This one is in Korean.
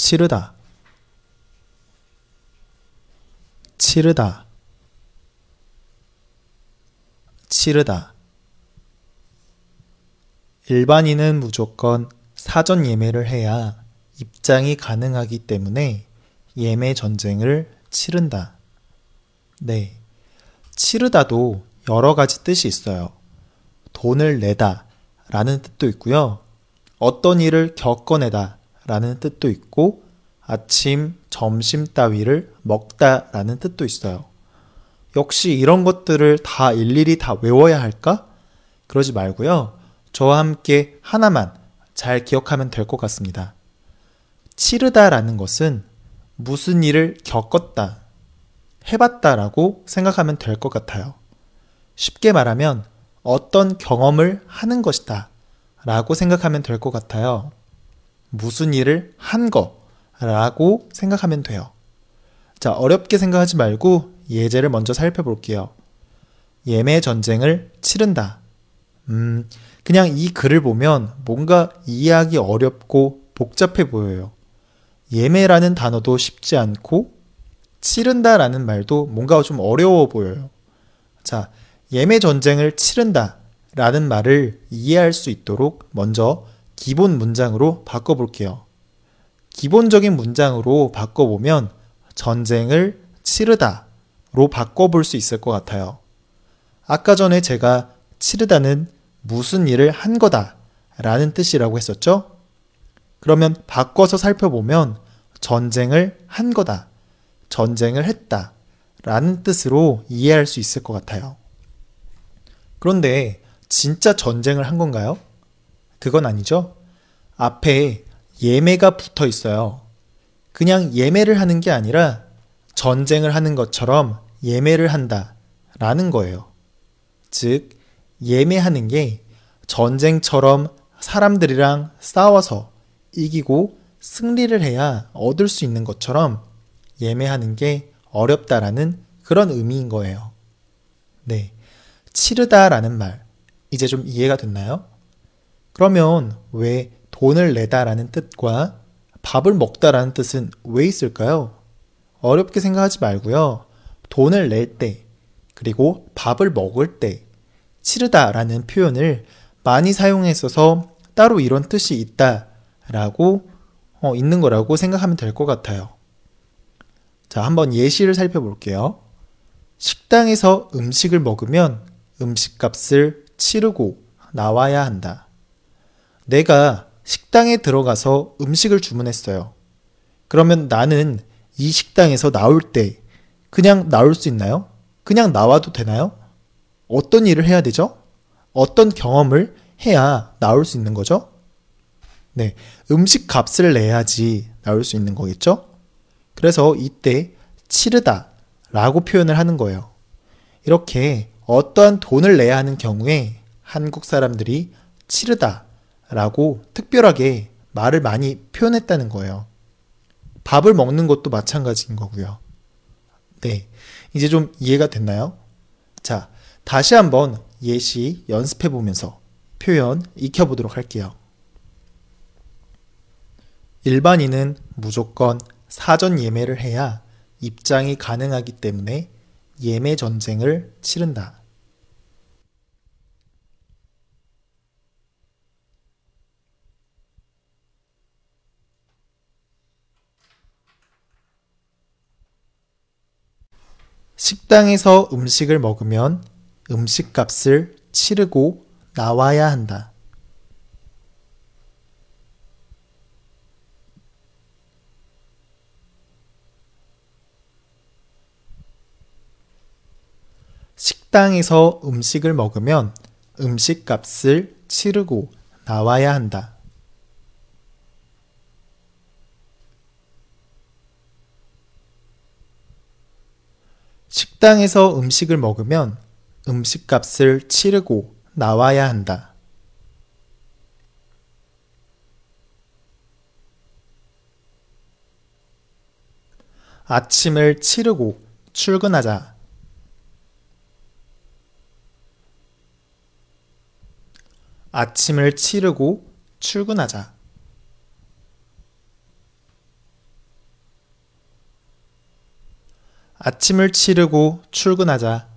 치르다 치르다 치르다 일반인은 무조건 사전 예매를 해야 입장이 가능하기 때문에 예매 전쟁을 치른다. 네. 치르다도 여러 가지 뜻이 있어요. 돈을 내다 라는 뜻도 있고요. 어떤 일을 겪어내다 라는 뜻도 있고 아침, 점심 따위를 먹다 라는 뜻도 있어요. 역시 이런 것들을 다 일일이 다 외워야 할까? 그러지 말고요. 저와 함께 하나만 잘 기억하면 될 것 같습니다. 치르다 라는 것은 무슨 일을 겪었다, 해봤다 라고 생각하면 될 것 같아요. 쉽게 말하면 어떤 경험을 하는 것이다 라고 생각하면 될 것 같아요. 무슨 일을 한 거라고 생각하면 돼요. 자, 어렵게 생각하지 말고 예제를 먼저 살펴볼게요. 예매 전쟁을 치른다. 음, 그냥 이 글을 보면 뭔가 이해하기 어렵고 복잡해 보여요. 예매라는 단어도 쉽지 않고 치른다라는 말도 뭔가 좀 어려워 보여요. 자, 예매 전쟁을 치른다 라는 말을 이해할 수 있도록 먼저 기본 문장으로 바꿔볼게요. 기본적인 문장으로 바꿔보면 전쟁을 치르다로 바꿔볼 수 있을 것 같아요. 아까 전에 제가 치르다는 무슨 일을 한 거다 라는 뜻이라고 했었죠? 그러면 바꿔서 살펴보면 전쟁을 한 거다, 전쟁을 했다 라는 뜻으로 이해할 수 있을 것 같아요. 그런데 진짜 전쟁을 한 건가요? 그건 아니죠. 앞에 예매가 붙어 있어요. 그냥 예매를 하는 게 아니라 전쟁을 하는 것처럼 예매를 한다 라는 거예요. 즉, 예매하는 게 전쟁처럼 사람들이랑 싸워서 이기고 승리를 해야 얻을 수 있는 것처럼 예매하는 게 어렵다라는 그런 의미인 거예요. 네. 치르다라는 말, 이제 좀 이해가 됐나요? 그러면 왜 돈을 내다라는 뜻과 밥을 먹다라는 뜻은 왜 있을까요? 어렵게 생각하지 말고요. 돈을 낼 때, 그리고 밥을 먹을 때, 치르다라는 표현을 많이 사용했어서 따로 이런 뜻이 있다라고 어, 있는 거라고 생각하면 될 것 같아요. 자, 한번 예시를 살펴볼게요. 식당에서 음식을 먹으면 음식값을 치르고 나와야 한다. 내가 식당에 들어가서 음식을 주문했어요. 그러면 나는 이 식당에서 나올 때 그냥 나올 수 있나요? 그냥 나와도 되나요? 어떤 일을 해야 되죠? 어떤 경험을 해야 나올 수 있는 거죠? 네. 음식 값을 내야지 나올 수 있는 거겠죠? 그래서 이때 치르다 라고 표현을 하는 거예요. 이렇게 어떠한 돈을 내야 하는 경우에 한국 사람들이 치르다 라고 특별하게 말을 많이 표현했다는 거예요. 밥을 먹는 것도 마찬가지인 거고요. 네. 이제 좀 이해가 됐나요? 자, 다시 한번 예시 연습해 보면서 표현 익혀 보도록 할게요. 일반인은 무조건 사전 예매를 해야 입장이 가능하기 때문에 예매 전쟁을 치른다. 식당에서 음식을 먹으면 음식 값을 치르고 나와야 한다. 식당에서 음식을 먹으면 음식 값을 치르고 나와야 한다. 식당에서 음식을 먹으면 음식 값을 치르고 나와야 한다. 아침을 치르고 출근하자. 아침을 치르고 출근하자. 아침을 치르고 출근하자.